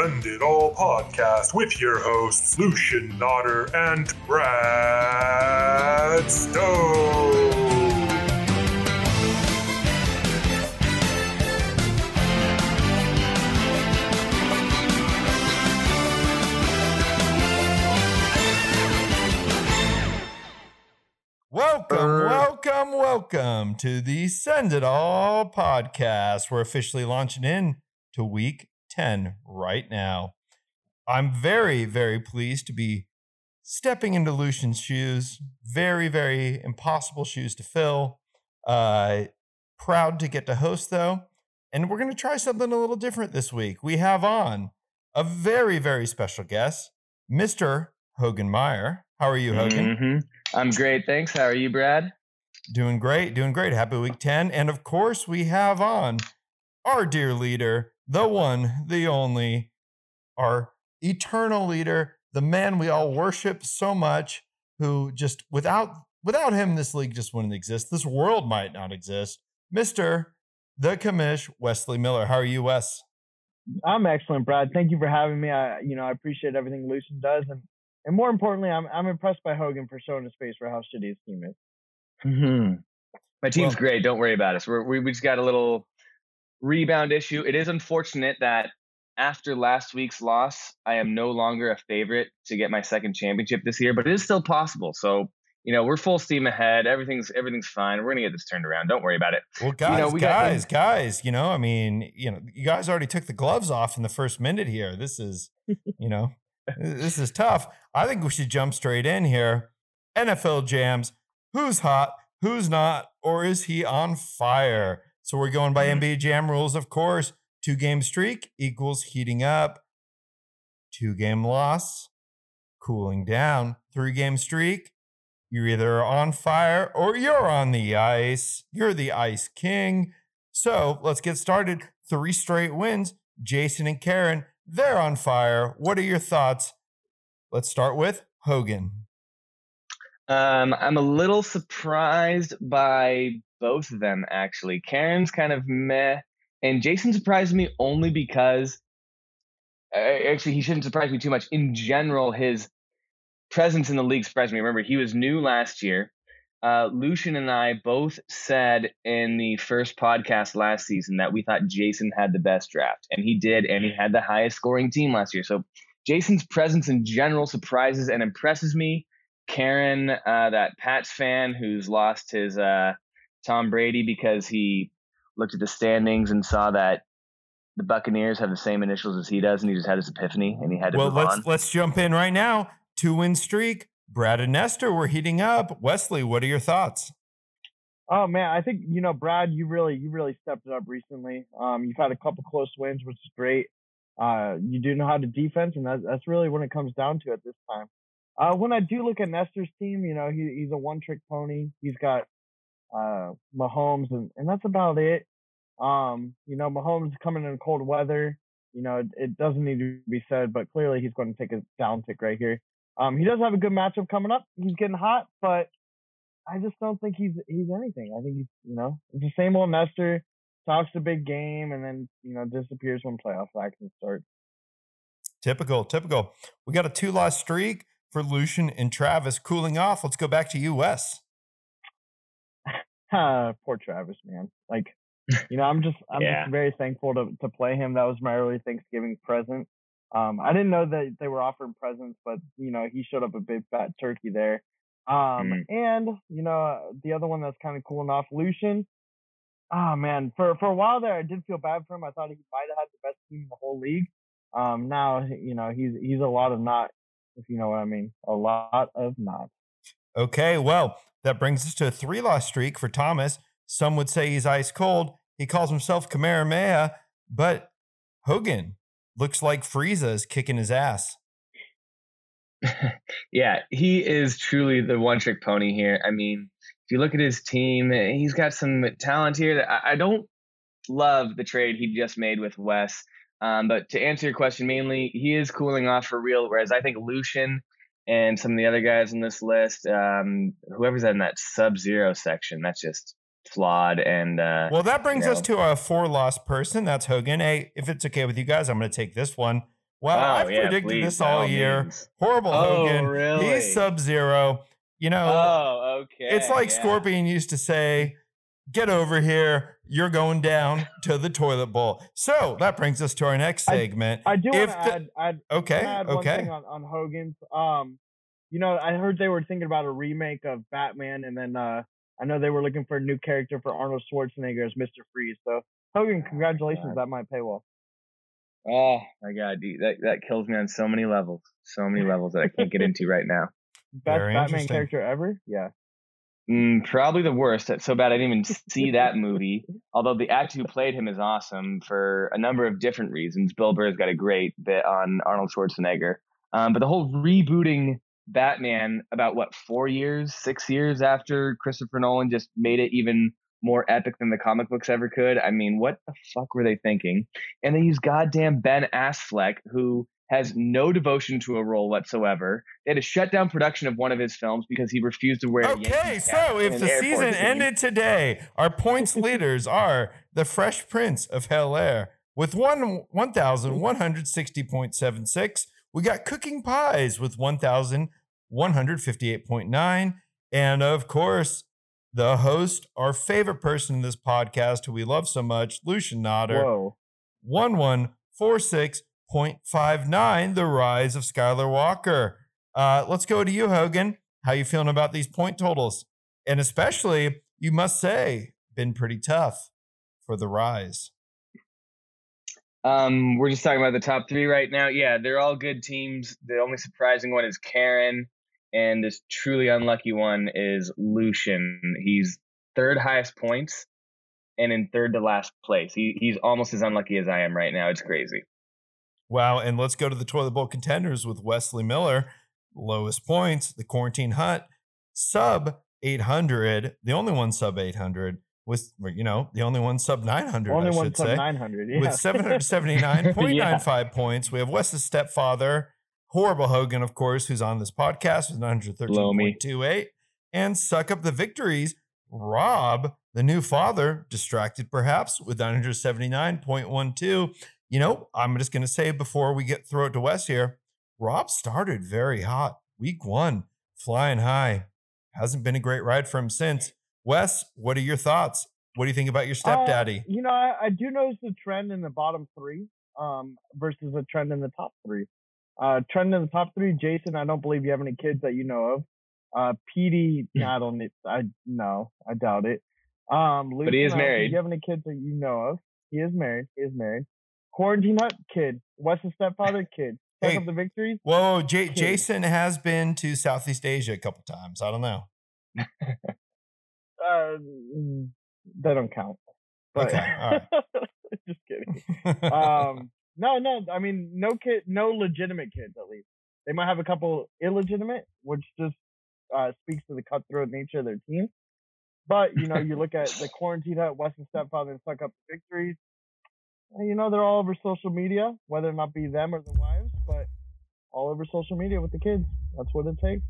Send It All podcast with your hosts, Lucian Nodder and Brad Stone. Welcome, Er. welcome, welcome to the Send It All podcast. We're officially launching in to week 10 right now. I'm very, very pleased to be stepping into Lucian's shoes. Very, very impossible shoes to fill. Uh, proud to get to host though. And we're going to try something a little different this week. We have on a very, very special guest, Mr. Hogan Meyer. How are you, Hogan? Mhm. I'm great, thanks. How are you, Brad? Doing great, doing great. Happy week 10. And of course, we have on our dear leader, the one, the only, our eternal leader, the man we all worship so much, who just without without him, this league just wouldn't exist. This world might not exist. Mr. The Commish, Wesley Miller. How are you, Wes? I'm excellent, Brad. Thank you for having me. I, you know, I appreciate everything Lucian does, and and more importantly, I'm I'm impressed by Hogan for showing his face for how shitty his team is. Mhm. My team's Well- great. Don't worry about us. We're, we we just got a little rebound issue. It is unfortunate that after last week's loss, I am no longer a favorite to get my second championship this year, but it is still possible. So you know, we're full steam ahead. Everything's everything's fine. We're gonna get this turned around. Don't worry about it. Well, guys, know, we got guys, guys, you know, I mean, you know, you guys already took the gloves off in the first minute here. This is, you know, this is tough. I think we should jump straight in here. NFL jams. Who's hot? Who's not? Or is he on fire? So we're going by Mhm. NBA Jam rules, of course. Two game streak equals heating up. Two game loss, cooling down. Three game streak, you're either on fire or you're on the ice. You're the ice king. So let's get started. Three straight wins. Jason and Karen, they're on fire. What are your thoughts? Let's start with Hogan. Um, I'm a little surprised by both of them actually. Karen's kind of meh, and Jason surprised me only because actually he shouldn't surprise me too much. In general, his presence in the league surprised me. Remember, he was new last year. Uh, Lucian and I both said in the first podcast last season that we thought Jason had the best draft, and he did, and he had the highest scoring team last year. So Jason's presence in general surprises and impresses me. Karen, uh, that Pats fan who's lost his uh, Tom Brady because he looked at the standings and saw that the Buccaneers have the same initials as he does, and he just had his epiphany and he had to Well, move let's on. let's jump in right now. Two win streak. Brad and Nestor, we're heating up. Wesley, what are your thoughts? Oh man, I think you know, Brad, you really you really stepped it up recently. Um, you've had a couple close wins, which is great. Uh, you do know how to defense, and that's that's really when it comes down to it this time. Uh, when I do look at Nestor's team, you know, he, he's a one trick pony. He's got uh Mahomes, and and that's about it. Um, you know, Mahomes coming in cold weather. You know, it, it doesn't need to be said, but clearly he's going to take a down tick right here. Um, he does have a good matchup coming up. He's getting hot, but I just don't think he's he's anything. I think he's you know it's the same old Nestor talks a big game and then you know disappears when playoff action starts. Typical, typical. We got a two loss streak for Lucian and Travis cooling off. Let's go back to you, Ah, Poor Travis, man. Like you know, I'm just I'm Yeah. just very thankful to to play him. That was my early Thanksgiving present. Um, I didn't know that they were offering presents, but you know he showed up a big fat turkey there. Um, Mm. and you know uh, the other one that's kind of cooling off, Lucian. Oh man, for for a while there, I did feel bad for him. I thought he might have had the best team in the whole league. Um, now you know he's he's a lot of not, if you know what I mean, a lot of not. Okay, well, that brings us to a three loss streak for Thomas. Some would say he's ice cold. He calls himself Kamehameha, but Hogan looks like Frieza is kicking his ass. yeah, he is truly the one trick pony here. I mean, if you look at his team, he's got some talent here. That I, I don't love the trade he just made with Wes. Um, but to answer your question, mainly he is cooling off for real. Whereas I think Lucian and some of the other guys on this list, um, whoever's in that Sub Zero section, that's just flawed. And uh, Well, that brings you us to a four loss person. That's Hogan. Hey, if it's okay with you guys, I'm going to take this one. Well, Oh, I've yeah, predicted please, this all all year. means. Horrible Oh, Hogan. really? He's Sub Zero. You know, Oh, okay. it's like yeah. Scorpion used to say, "Get over here. You're going down to the toilet bowl." So that brings us to our next segment. I do want If to the- add, add, okay, add one okay. thing on, on Hogan's. Um, you know, I heard they were thinking about a remake of Batman, and then uh, I know they were looking for a new character for Arnold Schwarzenegger as Mr. Freeze. So Hogan, congratulations, God. that might pay well. Oh my god, dude, that that kills me on so many levels, so many levels that I can't get into right now. Best Very Batman character ever. Yeah. Mm, probably the worst. That's so bad I didn't even see that movie. Although the actor who played him is awesome for a number of different reasons. Bill Burr's got a great bit on Arnold Schwarzenegger. Um, but the whole rebooting Batman about what four years, six years after Christopher Nolan just made it even more epic than the comic books ever could. I mean, what the fuck were they thinking? And they used goddamn Ben Affleck, who has no devotion to a role whatsoever. They had to shut down production of one of his films because he refused to wear. a Okay, so if the season ended today, our points leaders are the Fresh Prince of Hell Air with one one thousand one hundred sixty point seven six. We got Cooking Pies with one thousand one hundred fifty eight point nine, and of course, the host, our favorite person in this podcast, who we love so much, Lucian Nodder, Whoa. 1146.59, the rise of Skylar Walker. Uh, let's go to you, Hogan. How you feeling about these point totals? And especially, you must say, been pretty tough for the rise. Um, we're just talking about the top three right now. Yeah, they're all good teams. The only surprising one is Karen, and this truly unlucky one is Lucian. He's third highest points and in third to last place. He he's almost as unlucky as I am right now. It's crazy. Wow. And let's go to the toilet bowl contenders with Wesley Miller, lowest points, the quarantine hut, sub 800, the only one sub 800 was, you know, the only one sub 900, Only I one should sub say. 900. Yeah. with 779.95 points. We have Wes's stepfather, horrible Hogan, of course, who's on this podcast with Blow 913.28. And suck up the victories. Rob, the new father, distracted perhaps with 979.12. You know, I'm just going to say before we get throw it to Wes here, Rob started very hot. Week one, flying high. Hasn't been a great ride for him since. Wes, what are your thoughts? What do you think about your Uh, stepdaddy? you know, I, I do notice the trend in the bottom three um, versus the trend in the top three. Uh, trend in the top three, Jason. I don't believe you have any kids that you know of. Uh, Petey, I don't. need- I no, I doubt it. Um, But he is Lucian, I don't married. You have any kids that you know of? He is married. He is married. Quarantine hut, kid. Wes's stepfather, kid. Hey, up the victories. Whoa, J- Jason has been to Southeast Asia a couple times. I don't know. Uh, they don't count. But Okay, all right. just kidding. um no no i mean no kid no legitimate kids at least they might have a couple illegitimate which just uh speaks to the cutthroat nature of their team but you know you look at the quarantine hut western stepfather and suck up the victories and, you know they're all over social media whether or not be them or the wives but all over social media with the kids that's what it takes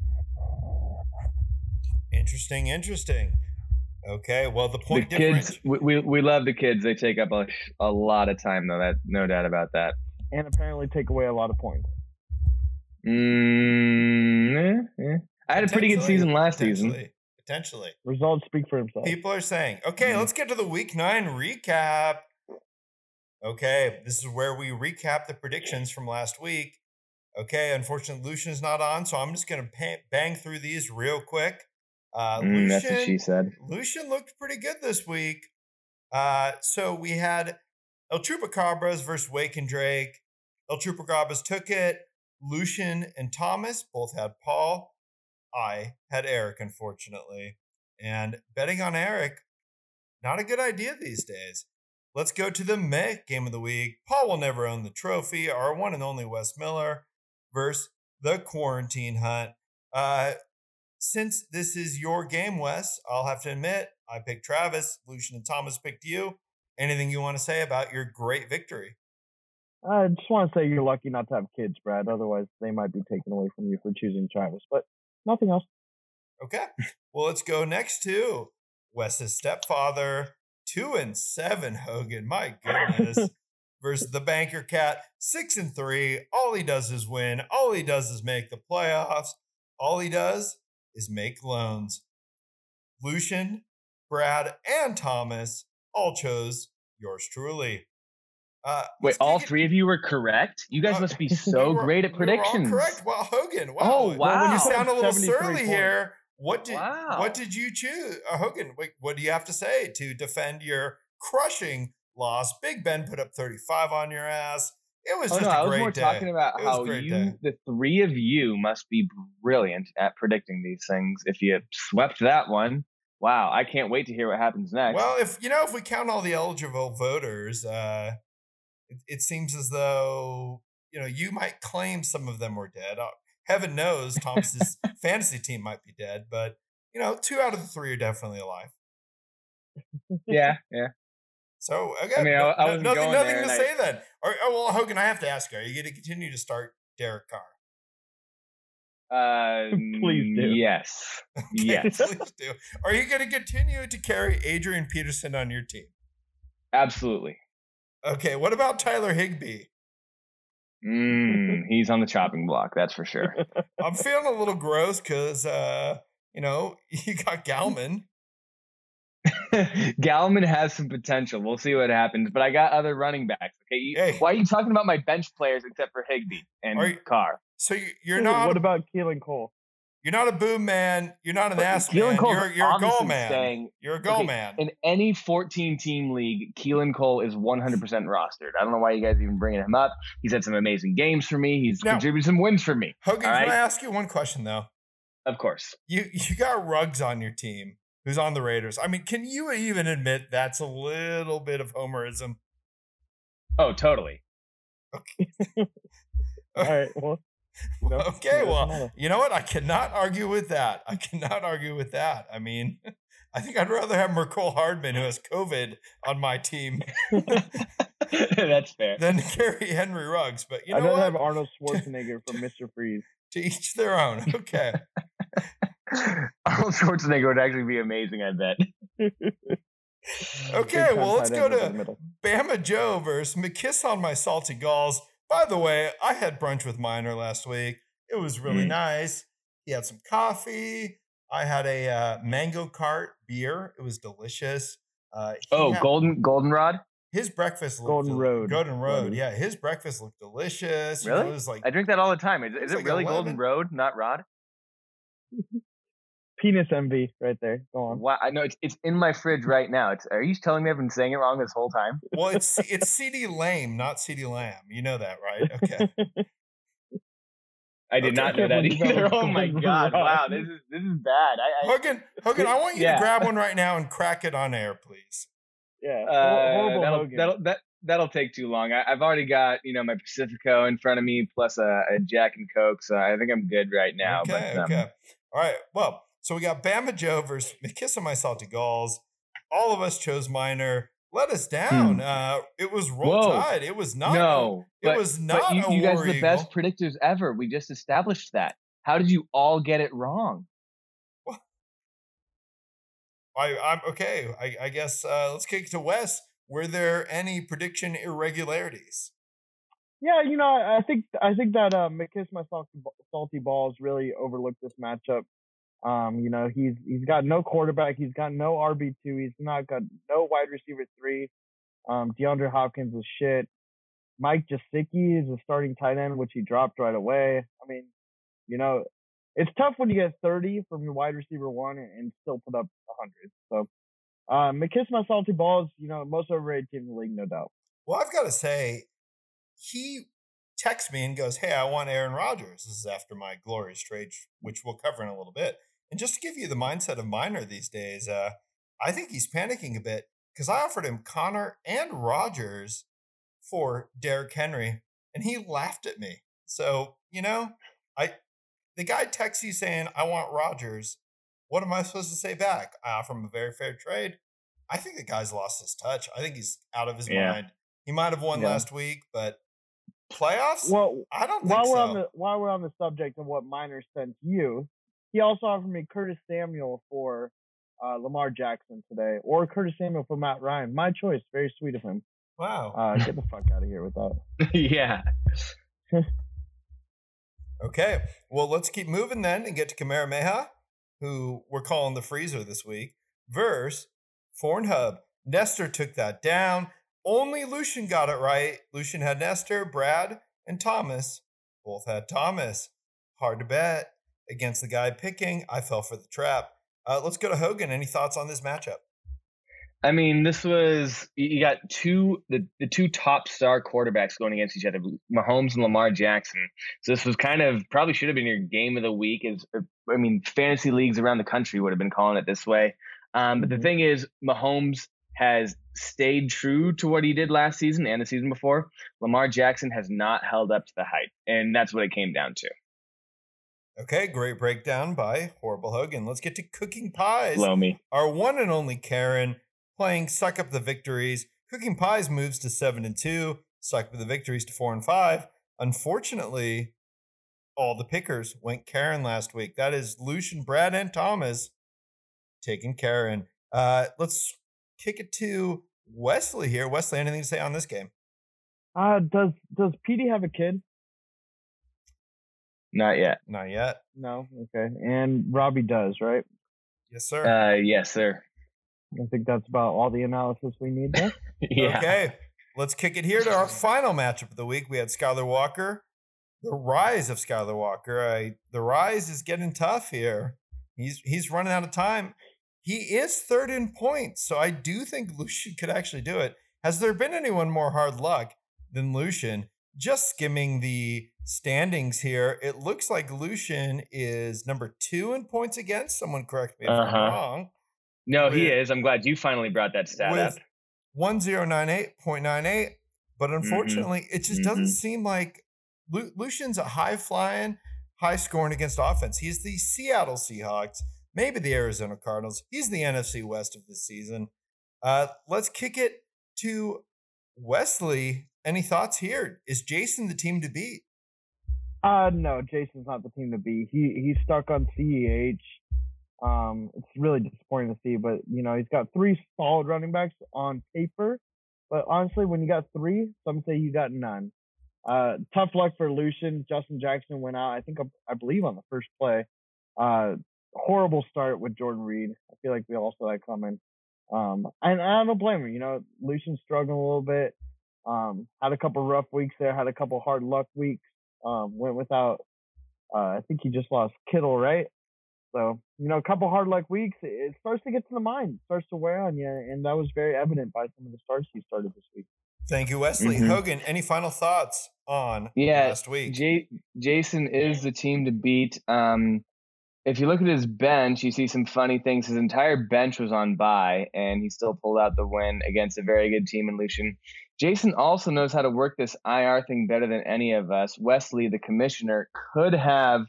interesting, interesting. Okay, well the point The point kids, we, we we love the kids. They take up a, a lot of time though. That no doubt about that. and apparently take away a lot of points Mm, eh, eh. I had a pretty good season last season. Potentially. Potentially. results speak for themselves People are saying, okay, Mhm. let's get to the week nine recap. Okay, this is where we recap the predictions from last week. Okay, unfortunately, Lucian's not on, so I'm just going to bang through these real quick. Uh, Mm, that's what she Lucian, said. Lucian looked pretty good this week. Uh, so we had El Chupacabras versus Wake and Drake. El Chupacabras took it. Lucian and Thomas both had Paul. I had Eric, unfortunately. And betting on Eric, not a good idea these days. Let's go to the Meh game of the week. Paul will never own the trophy. Our one and only Wes Miller versus the Quarantine Hunt. Uh, since this is your game, Wes, I'll have to admit I picked Travis. Lucian and Thomas picked you. Anything you want to say about your great victory? I just want to say you're lucky not to have kids, Brad. Otherwise, they might be taken away from you for choosing Travis. But nothing else. Okay. Well, let's go next to Wes's stepfather, two and seven. Hogan, my goodness. versus the Banker Cat, six and three. All he does is win. All he does is make the playoffs. All he does is make loans. Lucian, Brad, and Thomas all chose yours truly. Uh, Wait, all it- three of you were correct. You guys Uh, must be we so were- great at we predictions. correct. Wow, Hogan. Wow. Oh, Well, when wow. you sound a little surly here, what did Wow. what did you choose, uh, Hogan? Wait, what do you have to say to defend your crushing loss? Big Ben put up thirty five on your ass. It was Oh just no, a I was more day. talking about how you, day. the three of you, must be brilliant at predicting these things. If you swept that one, wow! I can't wait to hear what happens next. Well, if you know, if we count all the eligible voters, uh, it, it seems as though you know you might claim some of them were dead. Heaven knows Thomas's fantasy team might be dead, but you know, two out of the three are definitely alive. yeah, yeah. So okay, mean, I- no- I no- wasn't nothing, going nothing there, to and I- say then. Or, oh well, Hogan, I have to ask you: Are you going to continue to start Derek Carr? Uh, Please do. Yes, Okay, yes, please do. Are you going to continue to carry Adrian Peterson on your team? absolutely. Okay, what about Tyler Higbee? Mm, he's on the chopping block, that's for sure. I'm feeling a little gross because uh, you know you got Gallman. Gallman has some potential. We'll see what happens. But I got other running backs. Okay, you- Hey. why are you talking about my bench players except for Higbee and Are you- Carr? So you, you're not What about Keelan Cole? You're not a boom man. You're not an ass Keelan man. Cole's You're you're a goal man. staying- You're a goal Okay, man. In any 14 team league, Keelan Cole is 100% rostered. I don't know why you guys are even bringing him up. He's had some amazing games for me. He's Now- contributed some wins for me. Hogan, all can right. I ask you one question though? Of course. You you got Ruggs on your team, who's on the Raiders. I mean, can you even admit that's a little bit of homerism? Oh, totally. Okay. All right. Well, No, okay, well, matter. you know what? I cannot argue with that. I cannot argue with that. I mean, I think I'd rather have Mecole Hardman, who has COVID, on my team That's fair. than carry Henry Ruggs. But you know I'd rather what? have Arnold Schwarzenegger from Mr. Freeze. to each their own. Okay. Arnold Schwarzenegger would actually be amazing, I bet. Okay, well, let's go to- Bama Joe versus McKiss on my salty galls. By the way, I had brunch with Miner last week. It was really Mm. nice. He had some coffee. I had a uh, mango cart beer. It was delicious. Uh, Oh, had- golden goldenrod. His breakfast looked Golden del- Road. Golden Road. Yeah, his breakfast looked delicious. You know, Really? it was like I drink that all the time. Is, is It's it like really 11. Golden Road, not Rod? Penis envy right there. Go on. Wow, I know it's it's in my fridge right now. It's, are you telling me I've been saying it wrong this whole time? well, it's it's CeeDee Lame, not CeeDee Lamb. You know that, right? Okay. I did Okay. not know that can't believe that either. Oh my god! Wow, this is this is bad. I, I Hogan, Hogan, I want you Yeah. to grab one right now and crack it on air, please. yeah. uh, that'll, Hogan. that'll that that'll take too long. I, I've already got you know my Pacifico in front of me plus a, a Jack and Coke, so I think I'm good right now. Okay, but, um, okay. All right. Well, so we got Bama Joe versus McKiss and my salty galls. All of us chose minor. Let us down. Uh, it was roll Hmm. Whoa. tide. It was not. no, it but, was not you, a you guys are the best predictors ever. We just established that. How did you all get it wrong? I, I'm okay. I, I guess uh, let's kick to Wes. Were there any prediction irregularities? Yeah, you know, I I think I think that uh, McKiss my salty, salty balls really overlooked this matchup. Um, you know, he's he's got no quarterback, he's got no RB two, he's not got no wide receiver three. Um, DeAndre Hopkins is shit. Mike Gesicki is a starting tight end, which he dropped right away. I mean, you know, it's tough when you get 30 from your wide receiver one and, and still put up 100. So, uh, McKiss my salty balls, you know, most overrated team in the league, no doubt. Well, I've got to say, he texts me and goes, Hey, I want Aaron Rodgers. This is after my glorious trade, which we'll cover in a little bit. And just to give you the mindset of Miner these days, uh, I think he's panicking a bit because I offered him Conner and Rodgers for Derrick Henry, and he laughed at me. So, you know, I the guy texts you saying, I want Rodgers. What am I supposed to say back? I offer him a very fair trade. I think the guy's lost his touch. I think he's out of his Yeah. mind. He might have won Yeah. last week, but playoffs? Well, I don't think while we're so. on the while we're on the subject of what Miner sent you, he also offered me Curtis Samuel for uh, Lamar Jackson today, or Curtis Samuel for Matt Ryan. My choice. Very sweet of him. Wow. Uh, get the fuck out of here with that. yeah. Okay. Well, let's keep moving then and get to Kamehameha, who we're calling the freezer this week. Verse Hub. Nestor took that down. Only Lucian got it right. Lucian had Nestor, Brad, and Thomas. Both had Thomas. Hard to bet against the guy picking. I fell for the trap. Uh, let's go to Hogan. Any thoughts on this matchup? I mean, this was you got two the, the two top star quarterbacks going against each other, Mahomes and Lamar Jackson. So this was kind of probably should have been your game of the week. Is I mean, fantasy leagues around the country would have been calling it this way. Um, but the mm-hmm. thing is, Mahomes has stayed true to what he did last season and the season before. Lamar Jackson has not held up to the hype, and that's what it came down to. Okay, great breakdown by Horrible Hogan. Let's get to cooking pies. Blow me. Our one and only Karen playing Suck Up the Victories. Cooking Pies moves to 7 and 2, Suck Up the Victories to 4 and 5. Unfortunately, all the pickers went Karen last week. That is Lucian, Brad, and Thomas taking Karen. Uh, let's kick it to Wesley here. Wesley, anything to say on this game? Uh, does does Petey have a kid? Not yet. Not yet. No. Okay. And Robbie does, right? Yes, sir. Uh, yes, sir. I think that's about all the analysis we need there. yeah. Okay. Let's kick it here to our final matchup of the week. We had Skylar Walker, the rise of Skylar Walker. I, the rise is getting tough here. He's he's running out of time. He is third in points, so I do think Lucian could actually do it. Has there been anyone more hard luck than Lucian? Just skimming the standings here, it looks like Lucian is number two in points against. Someone correct me if uh-huh. I'm wrong. No, with, he is. I'm glad you finally brought that stat up. 1098.98. But mm-hmm. unfortunately, mm-hmm. it just doesn't mm-hmm. seem like Lu- Lucian's a high flying, high scoring against offense. He's the Seattle Seahawks, maybe the Arizona Cardinals. He's the NFC West of the season. Uh, let's kick it to Wesley. Any thoughts here? Is Jason the team to beat? Uh no, Jason's not the team to be. He he's stuck on CEH. Um, it's really disappointing to see, but you know he's got three solid running backs on paper, but honestly, when you got three, some say you got none. Uh, tough luck for Lucian. Justin Jackson went out, I think, I believe on the first play. Uh, horrible start with Jordan Reed. I feel like we all saw that coming. Um, and I don't blame him. You know, Lucian's struggling a little bit. Um, had a couple rough weeks there. Had a couple hard luck weeks. Um, went without. Uh, I think he just lost Kittle, right? So, you know, a couple hard luck weeks, it starts to get to the mind, it starts to wear on you. And that was very evident by some of the starts he started this week. Thank you, Wesley. Mm-hmm. Hogan, any final thoughts on yeah, last week? J- Jason is the team to beat. Um, if you look at his bench, you see some funny things. His entire bench was on bye, and he still pulled out the win against a very good team in Lucian. Jason also knows how to work this IR thing better than any of us. Wesley, the commissioner, could have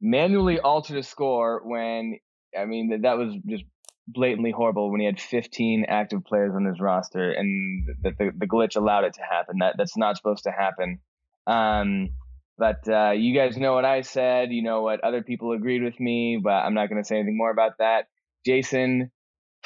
manually altered a score when I mean that, was just blatantly horrible when he had 15 active players on his roster and that the, the glitch allowed it to happen. That that's not supposed to happen. Um, but uh, you guys know what I said. You know what other people agreed with me, but I'm not going to say anything more about that. Jason,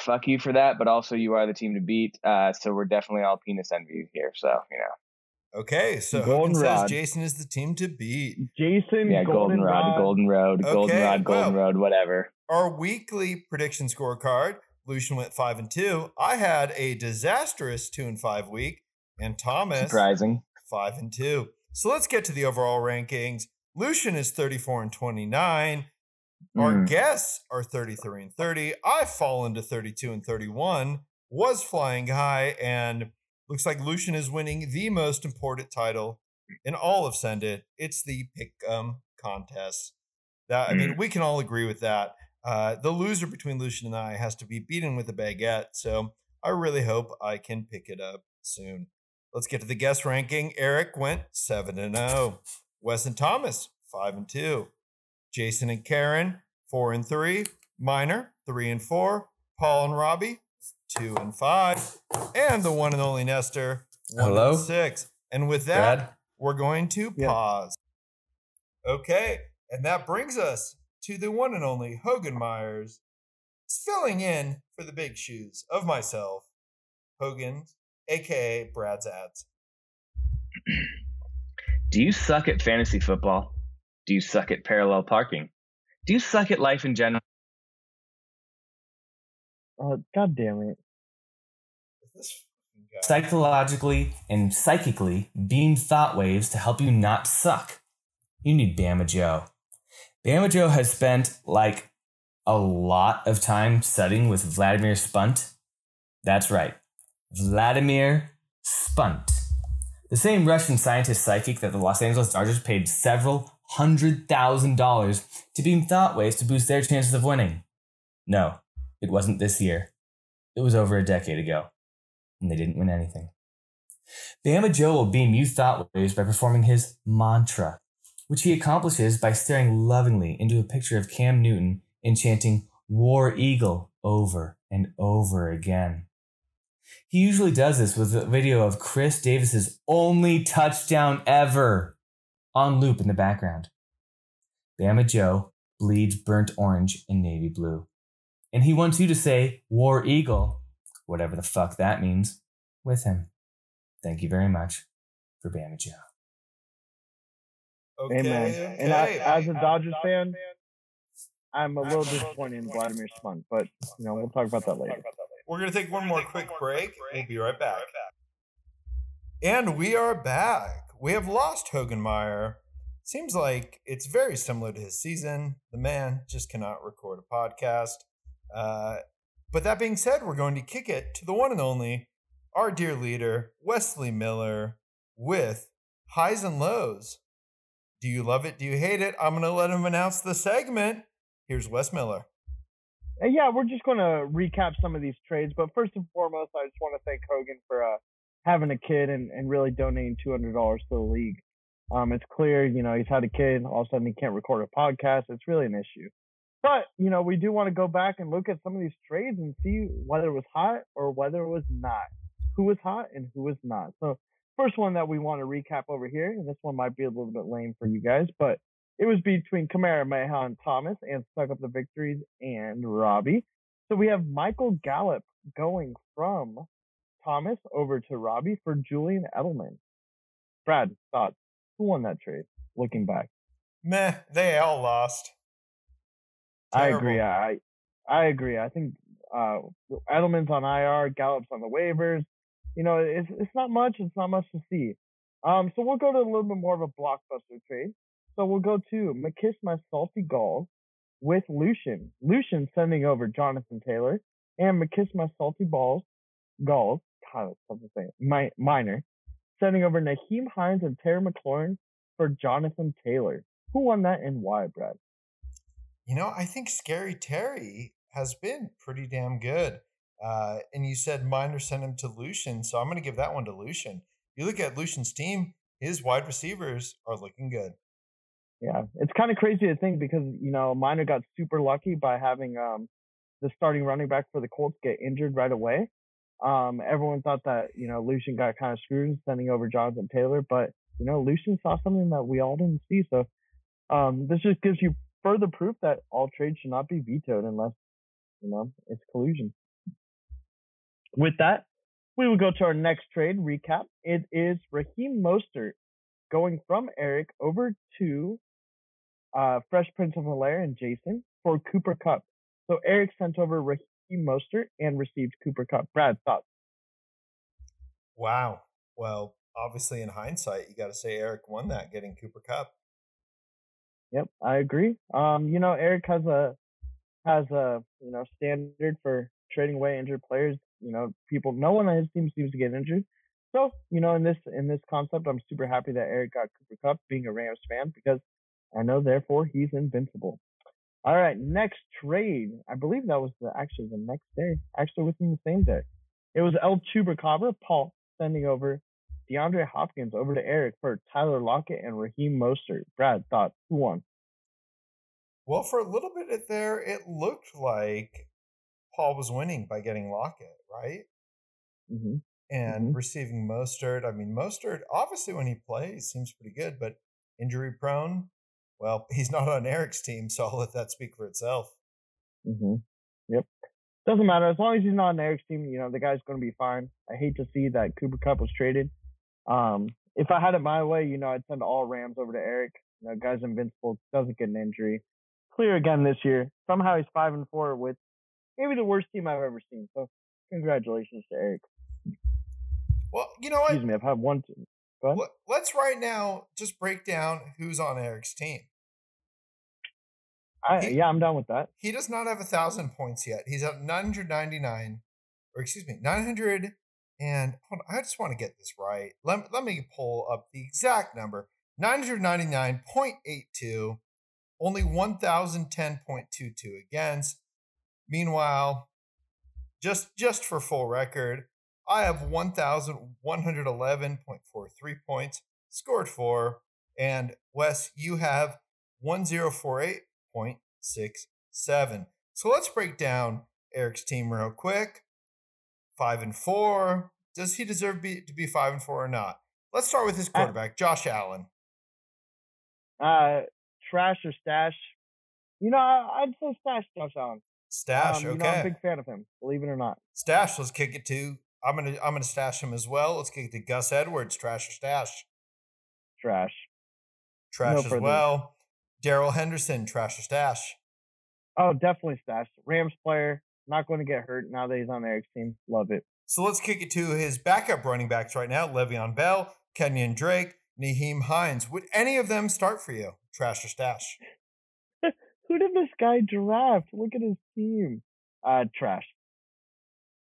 fuck you for that, but also you are the team to beat. Uh, so we're definitely all penis envy here. So you know. Okay, so Golden says Jason is the team to beat. Jason, yeah, Golden Rod, Golden Road, okay, Golden Rod, Golden well, Road, whatever. Our weekly prediction scorecard. Lucian went five and two. I had a disastrous two and five week, and Thomas surprising five and two. So let's get to the overall rankings. Lucian is thirty four and twenty nine. Our mm. guests are 33 and 30. I fall into 32 and 31. Was flying high and Looks like Lucian is winning the most important title in all of Send It. It's the pick um contest. That I mean, mm. we can all agree with that. Uh, the loser between Lucian and I has to be beaten with a baguette. So I really hope I can pick it up soon. Let's get to the guest ranking. Eric went seven and zero. Oh. Wes and Thomas five and two. Jason and Karen four and three. Minor three and four. Paul and Robbie two and five, and the one and only Nestor, one Hello? and six. And with that, Brad? we're going to yeah. pause. Okay, and that brings us to the one and only Hogan Myers, filling in for the big shoes of myself, Hogan, aka Brad's ads. Do you suck at fantasy football? Do you suck at parallel parking? Do you suck at life in general? Uh, oh, God damn it. This fucking guy. Psychologically and psychically beam thought waves to help you not suck. You need Bama Joe. Bama Joe has spent like a lot of time studying with Vladimir Shpunt. That's right, Vladimir Shpunt. The same Russian scientist psychic that the Los Angeles Dodgers paid several hundred thousand dollars to beam thought waves to boost their chances of winning. No, it wasn't this year. It was over a decade ago, and they didn't win anything. Bama Joe will beam you thought waves by performing his mantra, which he accomplishes by staring lovingly into a picture of Cam Newton and chanting War Eagle over and over again. He usually does this with a video of Chris Davis's only touchdown ever on loop in the background. Bama Joe bleeds burnt orange and navy blue. And he wants you to say War Eagle, whatever the fuck that means, with him. Thank you very much for Bama Joe. Okay, Amen. okay. And I, as a Dodgers fan, I'm a little disappointed in Vladimir Shpunt, but you know we'll talk about that later. We're going to take one more quick break. We'll be right back. And we are back. We have lost Hogenmeyer. Seems like it's very similar to his season. The man just cannot record a podcast. Uh, but that being said, we're going to kick it to the one and only, our dear leader, Wesley Miller, with highs and lows. Do you love it? Do you hate it? I'm going to let him announce the segment. Here's Wes Miller. Yeah, we're just going to recap some of these trades. But first and foremost, I just want to thank Hogan for uh, having a kid and, and really donating $200 to the league. Um, it's clear, you know, he's had a kid. All of a sudden, he can't record a podcast. It's really an issue. But, you know, we do want to go back and look at some of these trades and see whether it was hot or whether it was not. Who was hot and who was not. So, first one that we want to recap over here, and this one might be a little bit lame for you guys, but it was between Kamehameha, Thomas, and Stuck Up the Victories and Robbie. So we have Michael Gallup going from Thomas over to Robbie for Julian Edelman. Brad, thoughts? Who won that trade? Looking back, Meh, they all lost. I agree. I I agree. I think uh, Edelman's on IR, Gallup's on the waivers. You know, it's it's not much. It's not much to see. Um, so we'll go to a little bit more of a blockbuster trade. So we'll go to McKiss My Salty Galls with Lucian. Lucian sending over Jonathan Taylor and McKiss My Salty Balls Galls. That's tough to. My minor sending over Nyheim Hines and Terry McLaurin for Jonathan Taylor. Who won that and why, Brad? You know, I think Scary Terry has been pretty damn good. Uh, and you said Miner sent him to Lucian, so I'm going to give that one to Lucian. You look at Lucian's team; his wide receivers are looking good. Yeah, it's kind of crazy to think because you know Miner got super lucky by having um the starting running back for the Colts get injured right away. Um, everyone thought that you know Lucian got kind of screwed sending over Jonathan Taylor, but you know Lucian saw something that we all didn't see. So um, this just gives you further proof that all trades should not be vetoed unless you know it's collusion. With that, we will go to our next trade recap. It is Raheem Mostert going from Eric over to uh, Fresh Prince of Bel Air and Jason for Cooper Kupp. So Eric sent over Raheem Mostert and received Cooper Kupp. Brad, thoughts? Wow. Well, obviously, in hindsight, you got to say Eric won that, getting Cooper Kupp. Yep, I agree. Um, you know, Eric has a has a you know standard for trading away injured players. You know, people, no one on his team seems to get injured. So, you know, in this in this concept, I'm super happy that Eric got Cooper Kupp, being a Rams fan, because I know therefore he's invincible. All right, next trade. I believe that was the, actually the next day, actually within the same day. It was El Chupacabra, Paul, sending over DeAndre Hopkins over to Eric for Tyler Lockett and Raheem Mostert. Brad, thoughts? Who won? Well, for a little bit there, it looked like Paul was winning by getting Lockett, right? Mm-hmm. And Mhm. receiving Mostert. I mean, Mostert, obviously, when he plays, seems pretty good, but injury prone. Well, he's not on Eric's team, so I'll let that speak for itself. Mm-hmm. Yep. doesn't matter as long as he's not on Eric's team. You know, the guy's going to be fine. I hate to see that Cooper Kupp was traded. Um, if I had it my way, you know, I'd send all Rams over to Eric. You know, guy's invincible, doesn't get an injury. Clear again this year. Somehow he's five and four with maybe the worst team I've ever seen. So congratulations to Eric. Well, you know what? Excuse me, I've had one team. Go ahead. Let's right now just break down who's on Eric's team. I, he- yeah, I'm done with that. He does not have a thousand points yet. He's at 999, or excuse me, 900 and hold on, I just want to get this right. Let, let me pull up the exact number 999.82, only 1010.22 against. Meanwhile, just just for full record, I have 1,111.43 points, scored four, and Wes, you have 1048.67. So let's break down Eric's team real quick. Five and four. Does he deserve be, to be five and four or not? Let's start with his Uh, quarterback, Josh Allen. Uh, trash or stash? You know, I'd say stash Josh Allen. Stash, Um, you okay. know, I'm a big fan of him, believe it or not. Stash. Let's kick it to. I'm gonna I'm gonna stash him as well. Let's kick it to Gus Edwards. Trash or stash? Trash. Trash No as further. well. Darrell Henderson. Trash or stash? Oh, definitely stash. Rams player, not going to get hurt now that he's on Eric's team. Love it. So let's kick it to his backup running backs right now: Le'Veon Bell, Kenyan Drake, Nyheim Hines. Would any of them start for you? Trash or stash? Who did this guy draft? Look at his team. Uh, trash.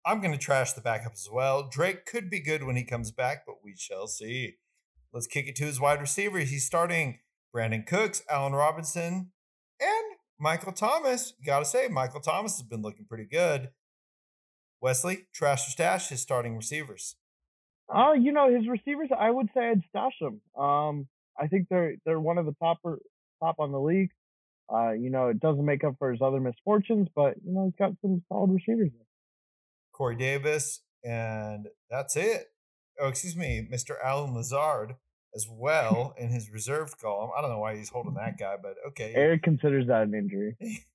I'm going to trash the backup as well. Drake could be good when he comes back, but we shall see. Let's kick it to his wide receivers. He's starting Brandin Cooks, Allen Robinson, and Michael Thomas. You got to say, Michael Thomas has been looking pretty good. Wesley, trash or stash his starting receivers. Oh, you know his receivers. I would say I'd stash them. Um, I think they're they're one of the top top on the league. Uh, you know, it doesn't make up for his other misfortunes, but you know he's got some solid receivers. there. Corey Davis, and that's it. Oh, excuse me, Mr. Allen Lazard as well in his reserved column. I don't know why he's holding that guy, but okay. Eric considers that an injury.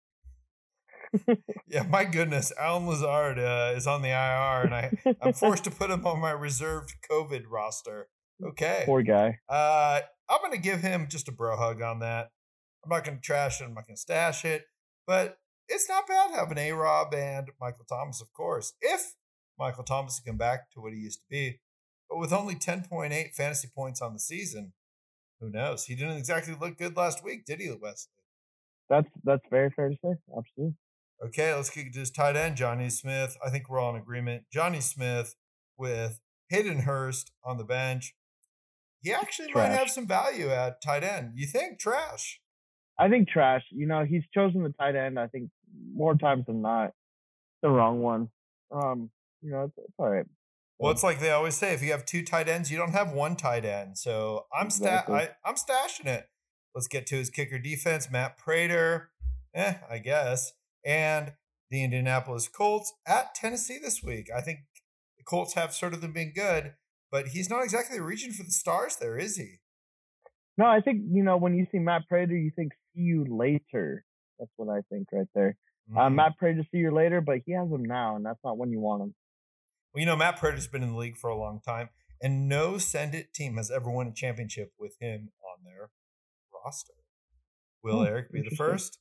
Yeah, my goodness, Allen Lazard uh, is on the IR, and I I'm forced to put him on my reserved COVID roster. Okay, Poor guy. uh, I'm gonna give him just a bro hug on that. I'm not gonna trash it. I'm not gonna stash it, but it's not bad having A Rob and Michael Thomas, of course, if Michael Thomas can come back to what he used to be. But with only 10.8 fantasy points on the season, who knows? He didn't exactly look good last week, did he, Wesley? That's that's very fair to say. Absolutely. Okay, let's kick it to his tight end, Jonnu Smith. I think we're all in agreement. Jonnu Smith with Hayden Hurst on the bench. He actually might have some value at tight end. You think trash? I think trash. You know, he's chosen the tight end. I think more times than not, the wrong one. Um, you know, it's, it's all right. Well, it's like they always say: if you have two tight ends, you don't have one tight end. So I'm sta- Exactly. I, I'm stashing it. Let's get to his kicker defense, Matt Prater. Eh, I guess. And the Indianapolis Colts at Tennessee this week. I think the Colts have sort of been good, but he's not exactly reaching for the stars there, is he? No, I think you know when you see Matt Prater, you think see you later. That's what I think right there. Uh, Mm. Matt Prater see you later, but he has him now, and that's not when you want him. Well, you know, Matt Prater's been in the league for a long time, and no send it team has ever won a championship with him on their roster. Will Hmm, Eric be the first?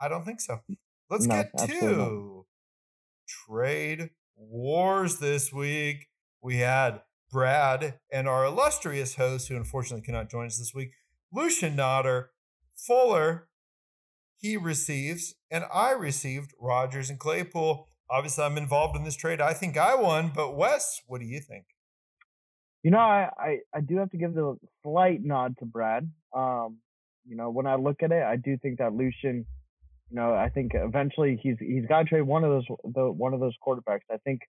I don't think so. Let's No, get to trade wars this week. We had Brad and our illustrious host, who unfortunately cannot join us this week, Lucian Nodder, Fuller. He receives, and I received Rodgers and Claypool. Obviously, I'm involved in this trade. I think I won, but Wes, what do you think? You know, I, I, I do have to give the slight nod to Brad. Um, you know, when I look at it, I do think that Lucian, you know, I think eventually he's he's got to trade one of those the one of those quarterbacks. I think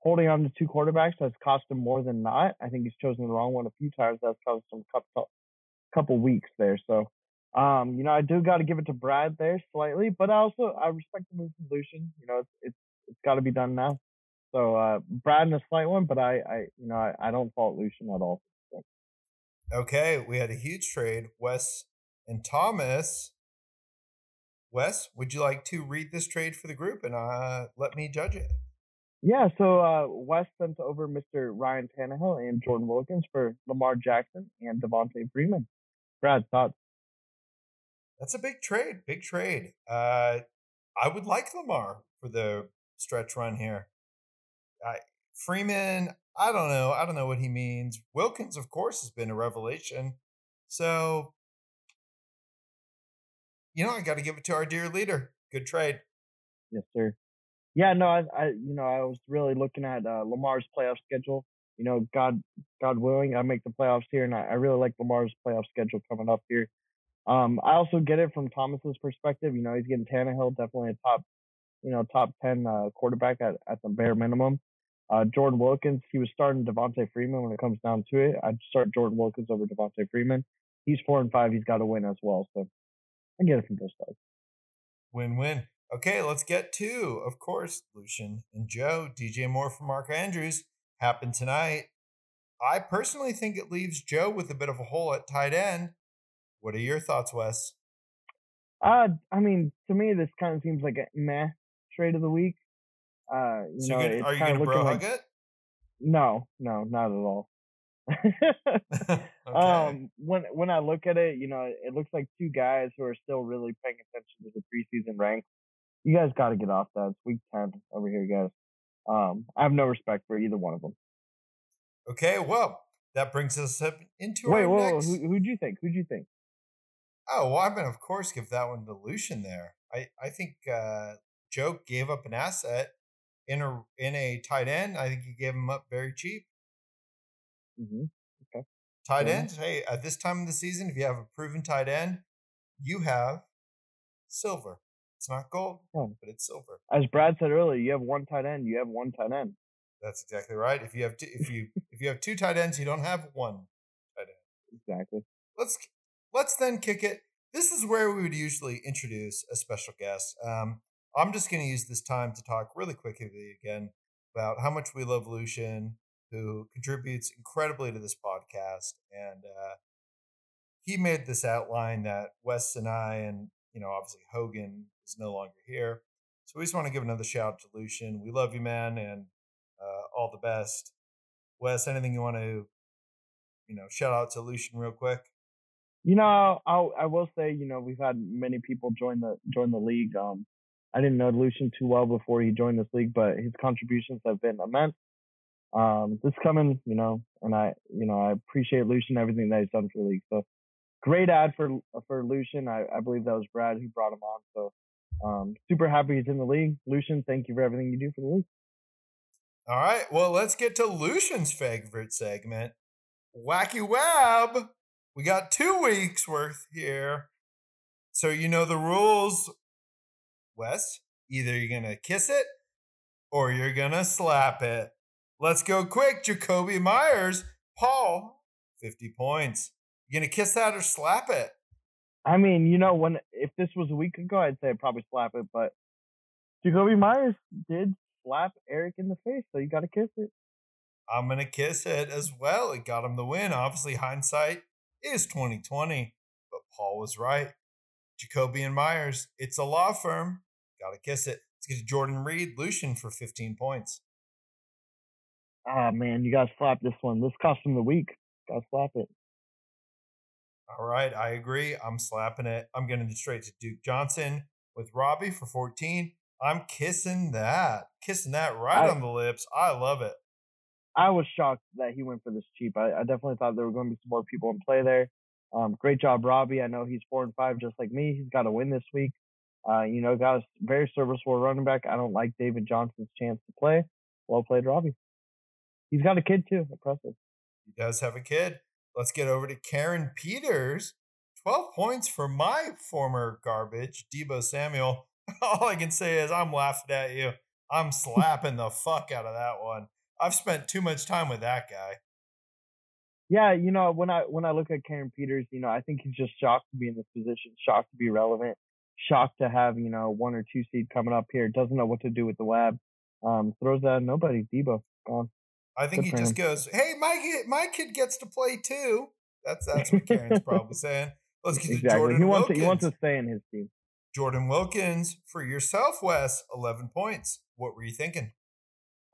holding on to two quarterbacks has cost him more than not. I think he's chosen the wrong one a few times. That's cost him a couple couple weeks there. So, um, you know, I do got to give it to Brad there slightly, but I also I respect the move from Lucian. You know, it's it's it's got to be done now. So uh, Brad in a slight one, but I, I you know, I, I don't fault Lucian at all. Okay, we had a huge trade. Wes and Thomas Wes, would you like to read this trade for the group and uh, let me judge it? Yeah, so uh, Wes sent over Mr. Ryan Tannehill and Jordan Wilkins for Lamar Jackson and Devonta Freeman. Brad, thoughts? That's a big trade. Big trade. Uh, I would like Lamar for the stretch run here. I, Freeman, I don't know. I don't know what he means. Wilkins, of course, has been a revelation. So, you know, I got to give it to our dear leader. Good trade. Yes, sir. Yeah, no, I, I you know, I was really looking at uh, Lamar's playoff schedule. You know, God, God willing, I make the playoffs here, and I, I really like Lamar's playoff schedule coming up here. Um, I also get it from Thomas's perspective. You know, he's getting Tannehill, definitely a top, you know, top ten uh, quarterback at, at the bare minimum. Uh, Jordan Wilkins, he was starting Devonta Freeman when it comes down to it. I'd start Jordan Wilkins over Devonta Freeman. He's four and five. He's got to win as well. So I get it from both sides. Win win. Okay, let's get to, of course, Lucian and Joe. DJ Moore for Mark Andrews happened tonight. I personally think it leaves Joe with a bit of a hole at tight end. What are your thoughts, Wes? Uh, I mean, to me, this kind of seems like a meh trade of the week. Uh, you So know, gonna- it's are you going to bro like it? no, no, not at all. okay. Um, when when I look at it, you know, it looks like two guys who are still really paying attention to the preseason ranks. You guys got to get off that. It's week ten over here, guys. Um, I have no respect for either one of them. okay, well, that brings us up into Wait, our whoa, next. who who'd you think? Who'd you think? Oh, well, I'm going to, of course, give that one to Lucian there. I, I think uh, Joe gave up an asset in a in a tight end. I think he gave him up very cheap. hmm Tight Yeah. ends, hey, at this time of the season, if you have a proven tight end, you have silver. It's not gold, Yeah. but it's silver. As Brad said earlier, you have one tight end. You have one tight end. That's exactly right. If you have two, if you if you have two tight ends, you don't have one tight end. Exactly. Let's let's then kick it. This is where we would usually introduce a special guest. Um, I'm just going to use this time to talk really quickly again about how much we love Lucian, who contributes incredibly to this podcast, and uh, he made this outline that Wes and I, and you know, obviously Hogan is no longer here, so we just want to give another shout out to Lucian. We love you, man, and uh, all the best. Wes, anything you want to, you know, shout out to Lucian real quick? You know, I'll, I will say, you know, we've had many people join the join the league. Um, I didn't know Lucian too well before he joined this league, but his contributions have been immense. Um, this coming, you know, and I, you know, I appreciate Lucian everything that he's done for the league. So great ad for for Lucian. I, I believe that was Brad who brought him on. So um, super happy he's in the league. Lucian, thank you for everything you do for the league. All right, well, let's get to Lucian's favorite segment, Wacky Web. We got two weeks worth here. So you know the rules, Wes. Either you're going to kiss it or you're going to slap it. Let's go quick, Jacoby Myers. Paul, 50 points. You going to kiss that or slap it? I mean, you know, when if this was a week ago, I'd say I'd probably slap it, but Jacoby Myers did slap Eric in the face, so you got to kiss it. I'm gonna kiss it as well. It got him the win. Obviously, hindsight is 2020, but Paul was right. Jacoby and Myers, it's a law firm. Gotta kiss it. Let's get to Jordan Reed, Lucian for 15 points. Ah man, you guys slap this one. This cost him the week. Got to slap it. All right, I agree. I'm slapping it. I'm getting it straight to Duke Johnson with Robbie for 14. I'm kissing that. Kissing that right I- on the lips. I love it. I was shocked that he went for this cheap. I, I definitely thought there were going to be some more people in play there. Um, great job, Robbie. I know he's four and five, just like me. He's got to win this week. Uh, you know, a very serviceable running back. I don't like David Johnson's chance to play. Well played, Robbie. He's got a kid too. Impressive. He does have a kid. Let's get over to Karen Peters. 12 points for my former garbage, Deebo Samuel. All I can say is I'm laughing at you. I'm slapping the fuck out of that one. I've spent too much time with that guy. Yeah, you know, when I when I look at Karen Peters, you know, I think he's just shocked to be in this position, shocked to be relevant, shocked to have, you know, one or two seed coming up here, doesn't know what to do with the web. Um, throws that at nobody. Deebo, gone. I think Good he just him. goes, "Hey, my kid, my kid gets to play too." That's that's what Karen's probably saying. Let's get to Exactly. Jordan He wants Wilkins. to, he wants to stay in his team. Jordan Wilkins for yourself, Wes, 11 points. What were you thinking?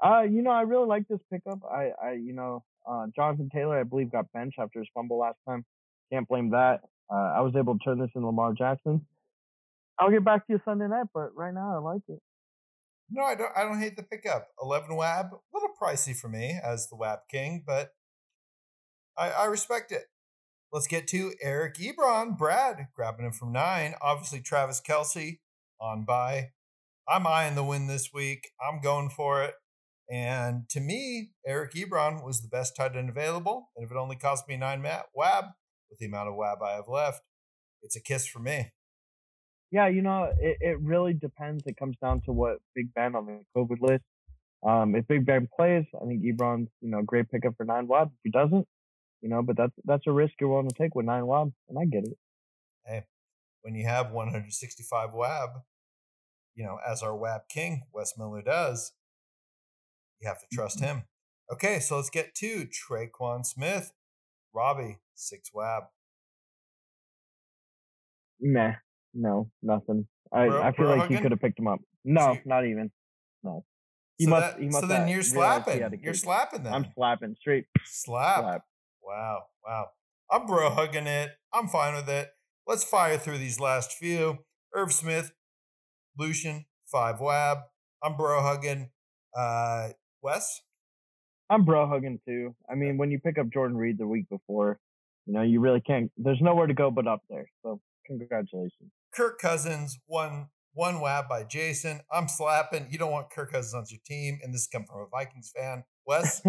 Uh, you know, I really like this pickup. I, I, you know, uh, Jonathan Taylor, I believe, got benched after his fumble last time. Can't blame that. Uh, I was able to turn this into Lamar Jackson. I'll get back to you Sunday night, but right now I like it. No, I don't. I don't hate the pickup. Eleven WAB, a little pricey for me as the WAB king, but I, I respect it. Let's get to Eric Ebron, Brad grabbing him from nine. Obviously, Travis Kelce on by. I'm eyeing the win this week. I'm going for it. And to me, Eric Ebron was the best tight end available. And if it only cost me nine mat WAB with the amount of WAB I have left, it's a kiss for me. Yeah, you know, it, it really depends. It comes down to what Big Ben on the COVID list. Um, if Big Ben plays, I think Ebron's, you know, great pickup for nine WAB. If he doesn't, you know, but that's that's a risk you're willing to take with nine WAB, and I get it. Hey, when you have 165 WAB, you know, as our WAB king, Wes Miller does, you have to trust him. Okay, so let's get to Tre'Quan Smith, Robbie, six WAB. Nah, no, nothing. I, Bro- I feel bro like he hugging? could have picked him up. No, you- not even. No. He so must. that- he must so then you're slapping. You're slapping them. I'm slapping straight Slap. slap. Wow. Wow. I'm bro hugging it. I'm fine with it. Let's fire through these last few. Irv Smith, Lucian, five WAB. I'm bro hugging. Uh, Wes? I'm bro hugging too. I mean, when you pick up Jordan Reed the week before, you know, you really can't. There's nowhere to go but up there. So congratulations. Kirk Cousins, one one WAB by Jason. I'm slapping. You don't want Kirk Cousins on your team, and this come from a Vikings fan. Wes?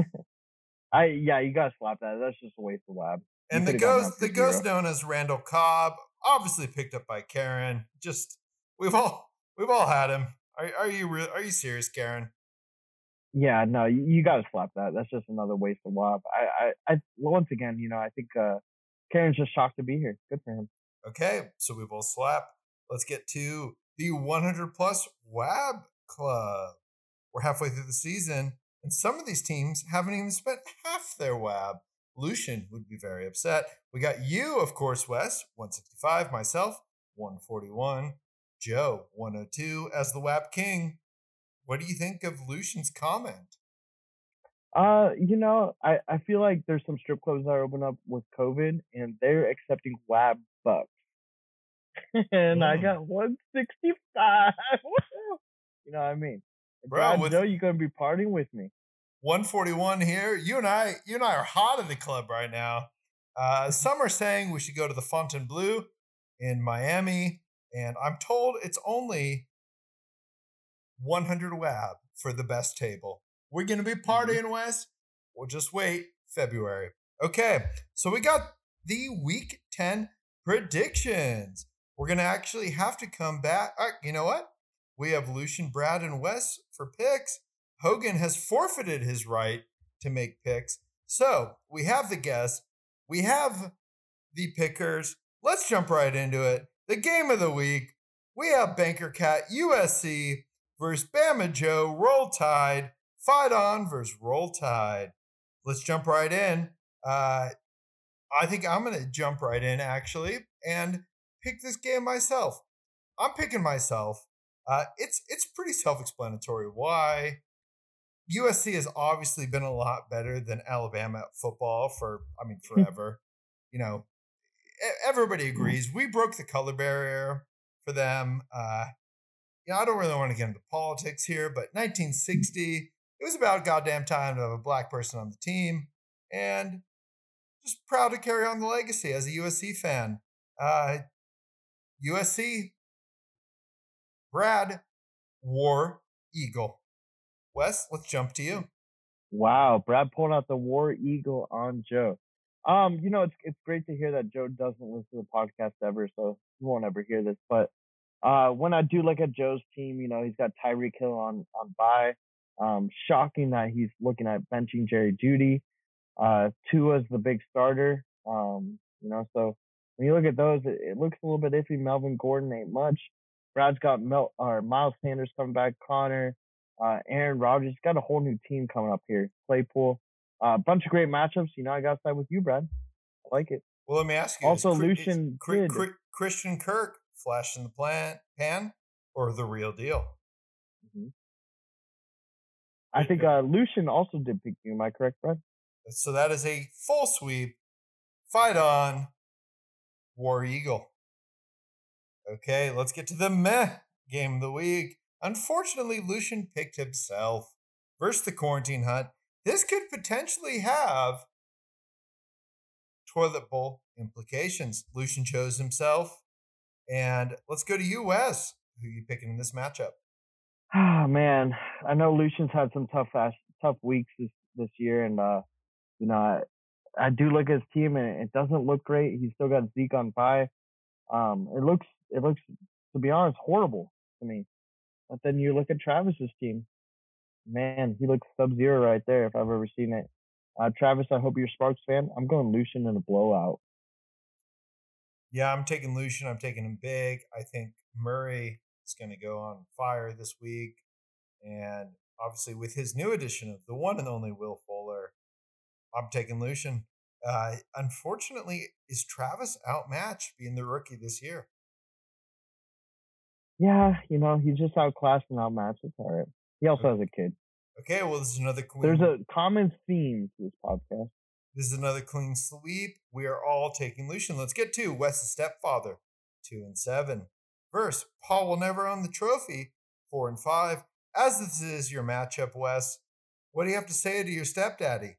I yeah, you gotta slap that. That's just a waste of wab. And the ghost, the ghost known as Randall Cobb, obviously picked up by Karen. Just we've all we've all had him. Are, are you real? Are you serious, Karen? Yeah, no, you, gotta slap that. That's just another waste of WAB. I, I, I once again, you know, I think uh Karen's just shocked to be here. Good for him. Okay, so we both slap. Let's get to the 100 plus WAB club. We're halfway through the season, and some of these teams haven't even spent half their WAB. Lucian would be very upset. We got you, of course, Wes, 165, myself, 141, Joe, 102, as the WAB king. What do you think of Lucian's comment? Uh, you know, I, I feel like there's some strip clubs that are open up with COVID and they're accepting WAB bucks. and I Mm. got 165. you know what I mean? Bro, Brad, with- Joe, you gonna be partying with me. 141 here. You and I, you and I are hot in the club right now. Uh, some are saying we should go to the Fontainebleau in Miami, and I'm told it's only 100 WAB for the best table. We're gonna be partying, Wes. We'll just wait February. Okay, so we got the Week 10 predictions. We're gonna actually have to come back. Uh, you know what? We have Lucian, Brad, and Wes for picks. Hogan has forfeited his right to make picks. So we have the guests, we have the pickers. Let's jump right into it. The game of the week. We have Banker Cat USC versus Bama Joe Roll Tide. Fight on versus Roll Tide. Let's jump right in. Uh, I think I'm going to jump right in actually and pick this game myself. I'm picking myself. Uh, it's it's pretty self-explanatory why USC has obviously been a lot better than Alabama at football for I mean forever. you know, everybody agrees we broke the color barrier for them. Uh, you know, I don't really want to get into politics here, but 1960, it was about goddamn time to have a black person on the team, and just proud to carry on the legacy as a USC fan. Uh, USC, Brad, War Eagle. Wes, let's jump to you. Wow, Brad pulled out the War Eagle on Joe. Um, you know, it's it's great to hear that Joe doesn't listen to the podcast ever, so he won't ever hear this. But uh, when I do look at Joe's team, you know, he's got Tyreek Hill on on bye. Um, shocking that he's looking at benching Jerry Jeudy. Uh, Tua's the big starter. Um, you know, so when you look at those, it, it looks a little bit iffy. Melvin Gordon ain't much. Brad's got Mel or Miles Sanders coming back. Conner, uh, Aaron Rodgers got a whole new team coming up here. Claypool, a uh, bunch of great matchups. You know, I got to side with you, Brad. I like it. Well, let me ask you. Also, is Chri- is Lucian Chri- Christian Kirk flash in the plan, pan, or the real deal? I think uh, Lucian also did pick you. Am I correct, Brad? So that is a full sweep. Fight on, War Eagle. Okay, let's get to the meh game of the week. Unfortunately, Lucian picked himself versus the Quarantine Hut. This could potentially have toilet bowl implications. Lucian chose himself. And let's go to Wes. Who you picking in this matchup? Oh man, I know Lucian's had some tough tough weeks this this year, and uh, you know, I, I do look at his team, and it doesn't look great. He's still got Zeke on bye. Um, it looks, it looks, to be honest, horrible to me. But then you look at Travis's team. Man, he looks sub zero right there if I've ever seen it. Uh, Travis, I hope you're Sparks fan. I'm going Lucian in a blowout. Yeah, I'm taking Lucian. I'm taking him big. I think Murray is going to go on fire this week. And obviously, with his new addition of the one and only Will Fuller, I'm taking Lucian. Uh, unfortunately, is Travis outmatched being the rookie this year? Yeah, you know, he's just outclassed and outmatched. It's all right. He also has a kid. Okay, well, this is another queen. There's a common theme to this podcast. This is another clean sweep. We are all taking Lucian. Let's get to Wes's stepfather, two and seven. Verse Paul will never own the trophy, four and five. As this is your matchup, Wes, what do you have to say to your stepdaddy?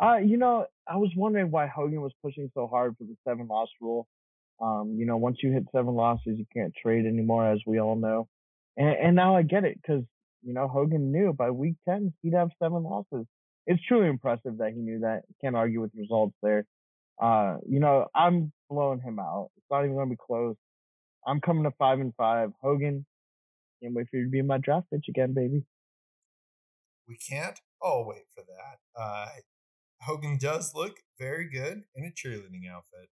Uh, you know, I was wondering why Hogan was pushing so hard for the seven loss rule. Um, you know, once you hit seven losses, you can't trade anymore, as we all know. And, and now I get it because you know Hogan knew by week ten he'd have seven losses. It's truly impressive that he knew that. Can't argue with results there. Uh, you know, I'm blowing him out. It's not even going to be close. I'm coming to five and five. Hogan, can't wait for you to be in my draft pitch again, baby. We can't all wait for that. Uh, Hogan does look very good in a cheerleading outfit.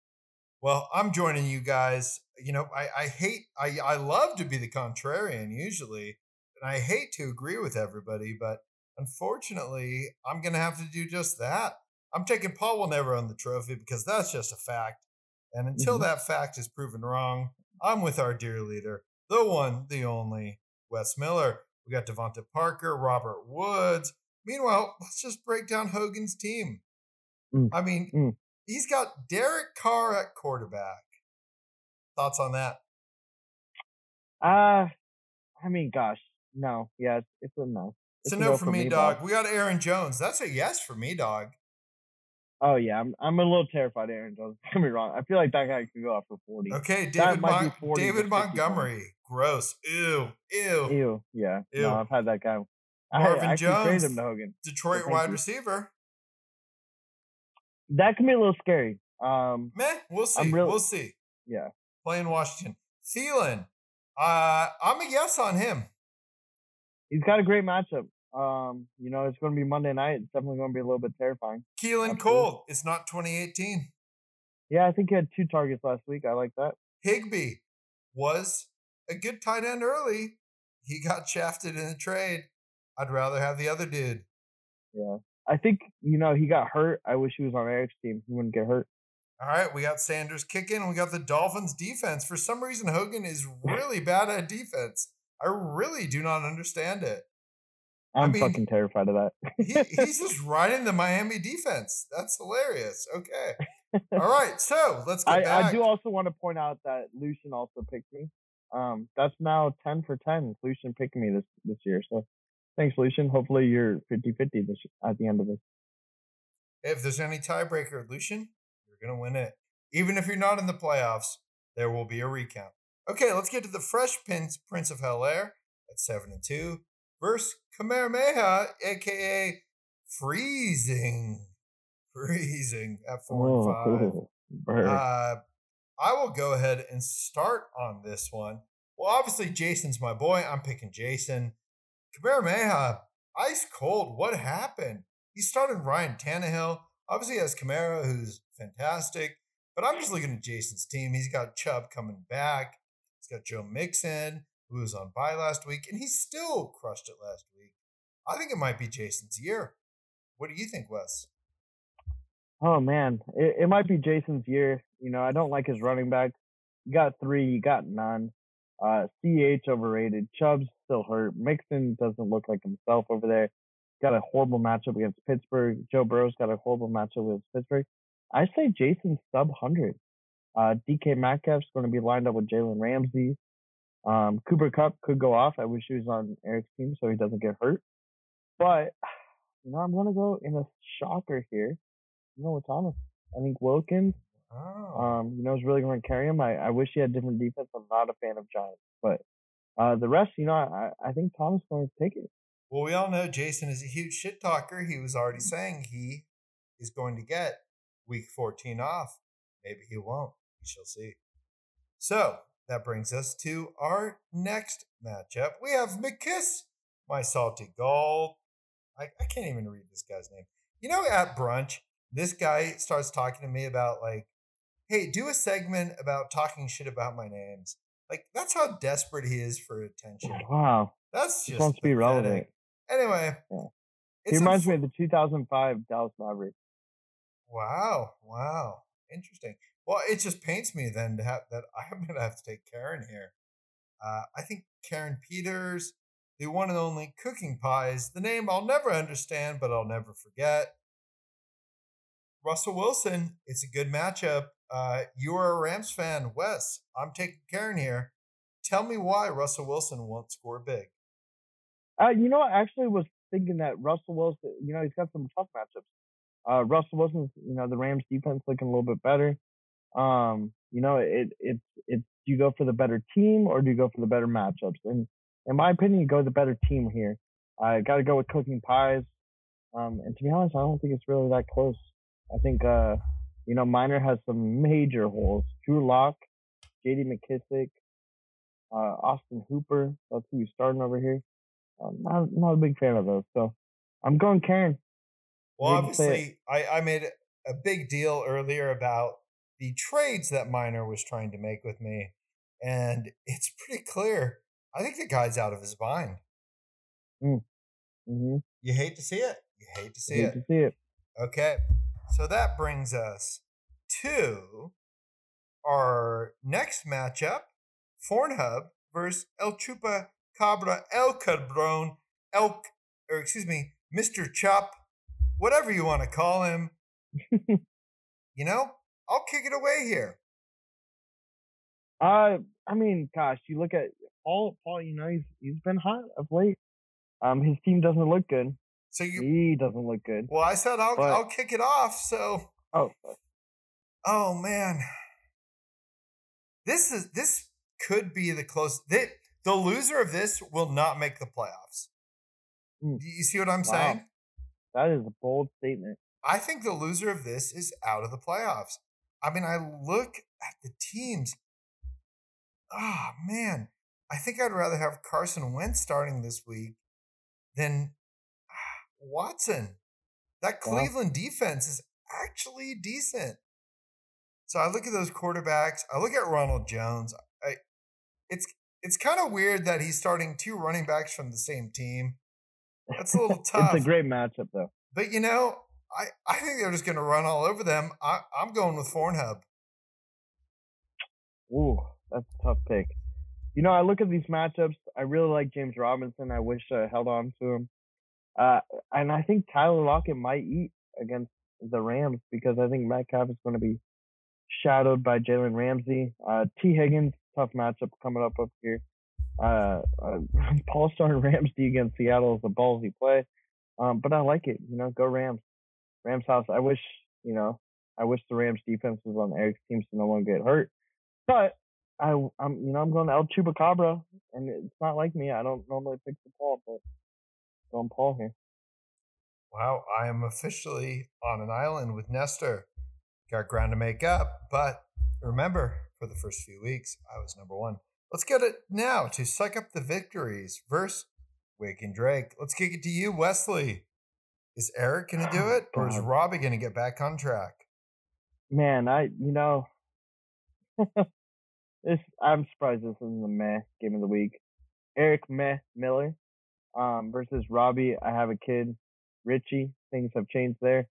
Well, I'm joining you guys. You know, I, I hate, I, I love to be the contrarian usually, and I hate to agree with everybody, but unfortunately, I'm going to have to do just that. I'm taking Paul will never own the trophy because that's just a fact. And until Mhm. that fact is proven wrong, I'm with our dear leader, the one, the only, Wes Miller. We got DeVante Parker, Robert Woods. Meanwhile, let's just break down Hogan's team. Mm. I mean, Mm. he's got Derek Carr at quarterback. Thoughts on that? Uh, I mean, gosh, no. Yeah, it's, it's a no. It's a a no no for for me, me, dog. dog. We got Aaron Jones. That's a yes for me, dog. Oh yeah, I'm I'm a little terrified, of Aaron Jones. Don't get me wrong. I feel like that guy could go off for forty. Okay, David, Mon- 40 David 50 Montgomery. Gross. Ew. Ew. Ew. Yeah. Ew. No, I've had that guy. I Marvin actually traded Jones. him to Hogan. Detroit wide you. receiver. That can be a little scary. Um, Meh. We'll see. I'm we'll see. yeah. Playing Washington. Thielen. Uh, I'm a yes on him. He's got a great matchup. Um, you know, it's going to be Monday night. It's definitely going to be a little bit terrifying. Keelan Absolutely. Cole. It's not 2018. Yeah, I think he had two targets last week. I like that. Higbee was a good tight end early. He got shafted in the trade. I'd rather have the other dude. Yeah. I think, you know, he got hurt. I wish he was on Eric's team. He wouldn't get hurt. All right, we got Sanders kicking. We got the Dolphins defense. For some reason, Hogan is really bad at defense. I really do not understand it. I I'm mean- fucking terrified of that. He, he's just riding the Miami defense. That's hilarious. Okay. All right, so let's get I, back. I do also want to point out that Lucian also picked me. Um, that's now 10 for 10. Lucian picked me this, this year. So thanks, Lucian. Hopefully you're 50 50 this at the end of this. if there's any tiebreaker, Lucian, you're going to win it. Even if you're not in the playoffs, there will be a recount. Okay, let's get to the Fresh Prince, Prince of Hell Air at 7 and 2 versus Kamehameha, aka Freezing. Freezing at 4 and 5. Oh. Uh, I will go ahead and start on this one. Well, obviously, Jason's my boy. I'm picking Jason. Kamehameha, ice cold. What happened? He started Ryan Tannehill. Obviously, he has Kamara, who's fantastic. But I'm just looking at Jason's team. He's got Chubb coming back. Got Joe Mixon, who was on bye last week, and he still crushed it last week. I think it might be Jason's year. What do you think, Wes? Oh man, it, it might be Jason's year. You know, I don't like his running back. You got three, you got none. Uh, CH overrated. Chubb's still hurt. Mixon doesn't look like himself over there. Got a horrible matchup against Pittsburgh. Joe Burrow's got a horrible matchup against Pittsburgh. I say Jason sub 100. Uh, DK Metcalf's going to be lined up with Jalen Ramsey. Um, Cooper Kupp could go off. I wish he was on Eric's team so he doesn't get hurt. But, you know, I'm going to go in a shocker here. You know, with Thomas. I think Wilkins, Oh. um, you know, is really going to carry him. I, I wish he had different defense. I'm not a fan of Giants. But uh, the rest, you know, I, I think Thomas is going to take it. Well, we all know Jason is a huge shit talker. He was already saying he is going to get week 14 off. Maybe he won't. We shall see. So that brings us to our next matchup. We have McKiss, my salty gold. I, I can't even read this guy's name. You know, at brunch, this guy starts talking to me about like, hey, do a segment about talking shit about my names. Like that's how desperate he is for attention. Oh, wow. That's just wants to be relevant. Anyway, Yeah. he reminds me of the 2005 Dallas Mavericks. Wow, wow, interesting. Well, it just pains me then to have that I'm gonna have to take Karen here. Uh, I think Karen Peters, the one and only Cooking Pies, the name I'll never understand, but I'll never forget. Russell Wilson, it's a good matchup. Uh, you are a Rams fan, Wes. I'm taking Karen here. Tell me why Russell Wilson won't score big. Uh, you know, I actually was thinking that Russell Wilson, you know, he's got some tough matchups. Uh, Russell Wilson's, you know, the Rams defense looking a little bit better. Um, you know, it it's it's do you go for the better team or do you go for the better matchups? And in my opinion, you go with the better team here. I got to go with cooking pies. Um, and to be honest, I don't think it's really that close. I think, uh, you know, Miner has some major holes. Drew Lock, J.D. McKissic, uh, Austin Hooper. That's who he's starting over here. I'm not not a big fan of those. So I'm going Karen. Well, Maybe say it. obviously, I, I made a big deal earlier about the trades that Miner was trying to make with me, and it's pretty clear. I think the guy's out of his mind. Mm-hmm. You hate to see it. You hate to see Hate it. to see it. Okay, so that brings us to our next matchup: Pornhub versus El Chupa Cabra El Cabron El, or excuse me, Mister Chop, whatever you want to call him. you know, I'll kick it away here. Uh, I mean, gosh, you look at Paul. Paul, you know, he's he's been hot of late. Um, his team doesn't look good. So you, He doesn't look good. well, I said I'll But- I'll kick it off. So, Oh, oh man, this is this could be the close. They, the loser of this will not make the playoffs. Mm. Do You see what I'm Wow. saying? that is a bold statement. I think the loser of this is out of the playoffs. I mean, I look at the teams. Ah, man. I think I'd rather have Carson Wentz starting this week than ah, Watson. That Wow. Cleveland defense is actually decent. So I look at those quarterbacks. I look at Ronald Jones. I, it's it's kind of weird that he's starting two running backs from the same team. That's a little tough. it's a great matchup, though. But you know, I, I think they're just going to run all over them. I, I'm going with Pornhub. Ooh, that's a tough pick. You know, I look at these matchups. I really like James Robinson. I wish I held on to him. Uh, and I think Tyler Lockett might eat against the Rams because I think Metcalf is going to be shadowed by Jalen Ramsey. Uh, T. Higgins, tough matchup coming up up here. Uh, uh, Paul starting Ramsey against Seattle is a ballsy play. Um, but I like it. You know, go Rams. Rams house. I wish, you know, I wish the Rams defense was on Eric's team so no one get hurt. But I, I'm, you know, I'm going to El Chupacabra, and it's not like me. I don't normally pick the Paul, but going Paul here. Wow, I am officially on an island with Nestor. Got ground to make up, but remember, for the first few weeks, I was number one. Let's get it now to suck up the victories versus Wake and Drake. Let's kick it to you, Wesley. Is Eric going to do Oh, it, or is Robbie going to get back on track? Man, I, you know, this I'm surprised this isn't the meh game of the week. Eric Meh Miller, um, versus Robbie. I have a kid, Richie. Things have changed there.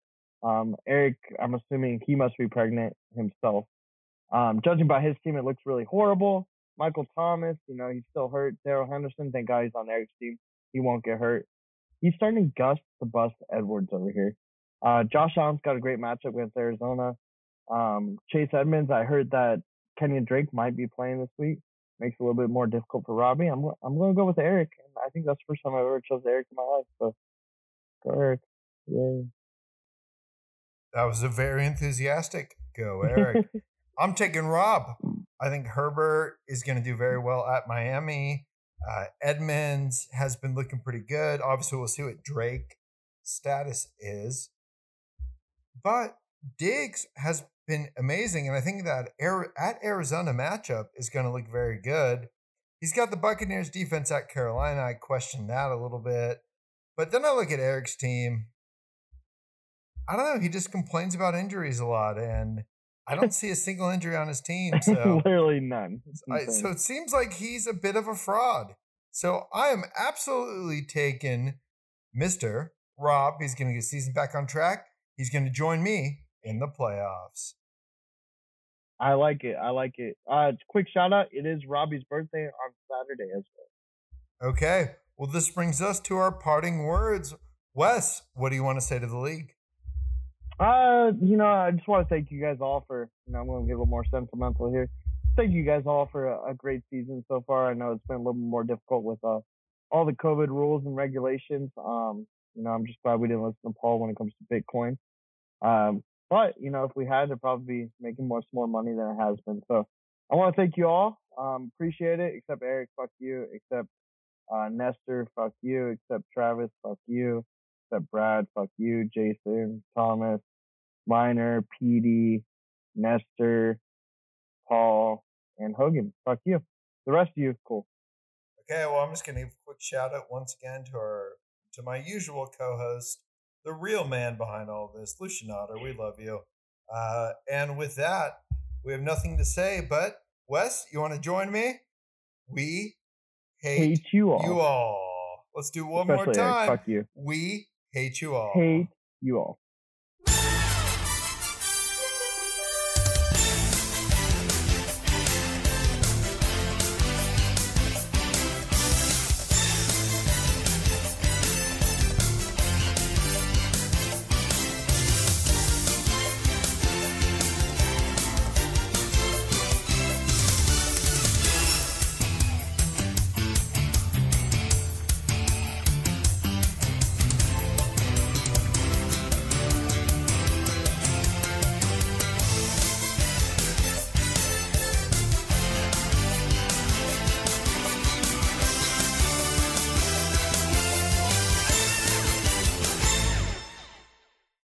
Um, Eric, I'm assuming he must be pregnant himself. Um, judging by his team, it looks really horrible. Michael Thomas, you know, he's still hurt. Darrell Henderson, thank God he's on Eric's team. He won't get hurt. He's starting Gus to bust Edwards over here. Uh, Josh Allen's got a great matchup with Arizona. Um, Chase Edmonds, I heard that Kenyan Drake might be playing this week. Makes it a little bit more difficult for Robbie. I'm I'm going to go with Eric, and I think that's the first time I've ever chose Eric in my life. So go Eric. Yay. That was a very enthusiastic go, Eric. I'm taking Rob. I think Herbert is going to do very well at Miami. Uh, Edmonds has been looking pretty good. Obviously, we'll see what Drake status is. But Diggs has been amazing, and I think that at Arizona matchup is going to look very good. He's got the Buccaneers defense at Carolina. I question that a little bit. But then I look at Eric's team. I don't know. He just complains about injuries a lot, and I don't see a single injury on his team. So literally none. I, so it seems like he's a bit of a fraud. So I am absolutely taking Mister Rob. He's going to get season back on track. He's going to join me in the playoffs. I like it. I like it. Uh, quick shout out. It is Robbie's birthday on Saturday as well. Okay. Well, this brings us to our parting words. Wes, what do you want to say to the league? Uh, you know, I just want to thank you guys all for, you know, I'm going to get a little more sentimental here. Thank you guys all for a, a great season so far. I know it's been a little more difficult with uh, all the COVID rules and regulations. Um, you know, I'm just glad we didn't listen to Paul when it comes to Bitcoin. Um, but you know, if we had, it'd probably be making much more money than it has been. So I want to thank you all. Um, appreciate it. Except Eric, fuck you. Except uh, Nestor, fuck you. Except Travis, fuck you. Except Brad, fuck you. Jason, Thomas, Miner, PD, Nestor, Paul, and Hogan. Fuck you. The rest of you, cool. Okay, well, I'm just going to give a quick shout out once again to our to my usual co-host, the real man behind all this, Lucian Otter. We love you. Uh, and with that, we have nothing to say. But Wes, you want to join me? We hate, hate you all. You all. Let's do one Especially more time. Eric, fuck you. We hate you all. Hate you all.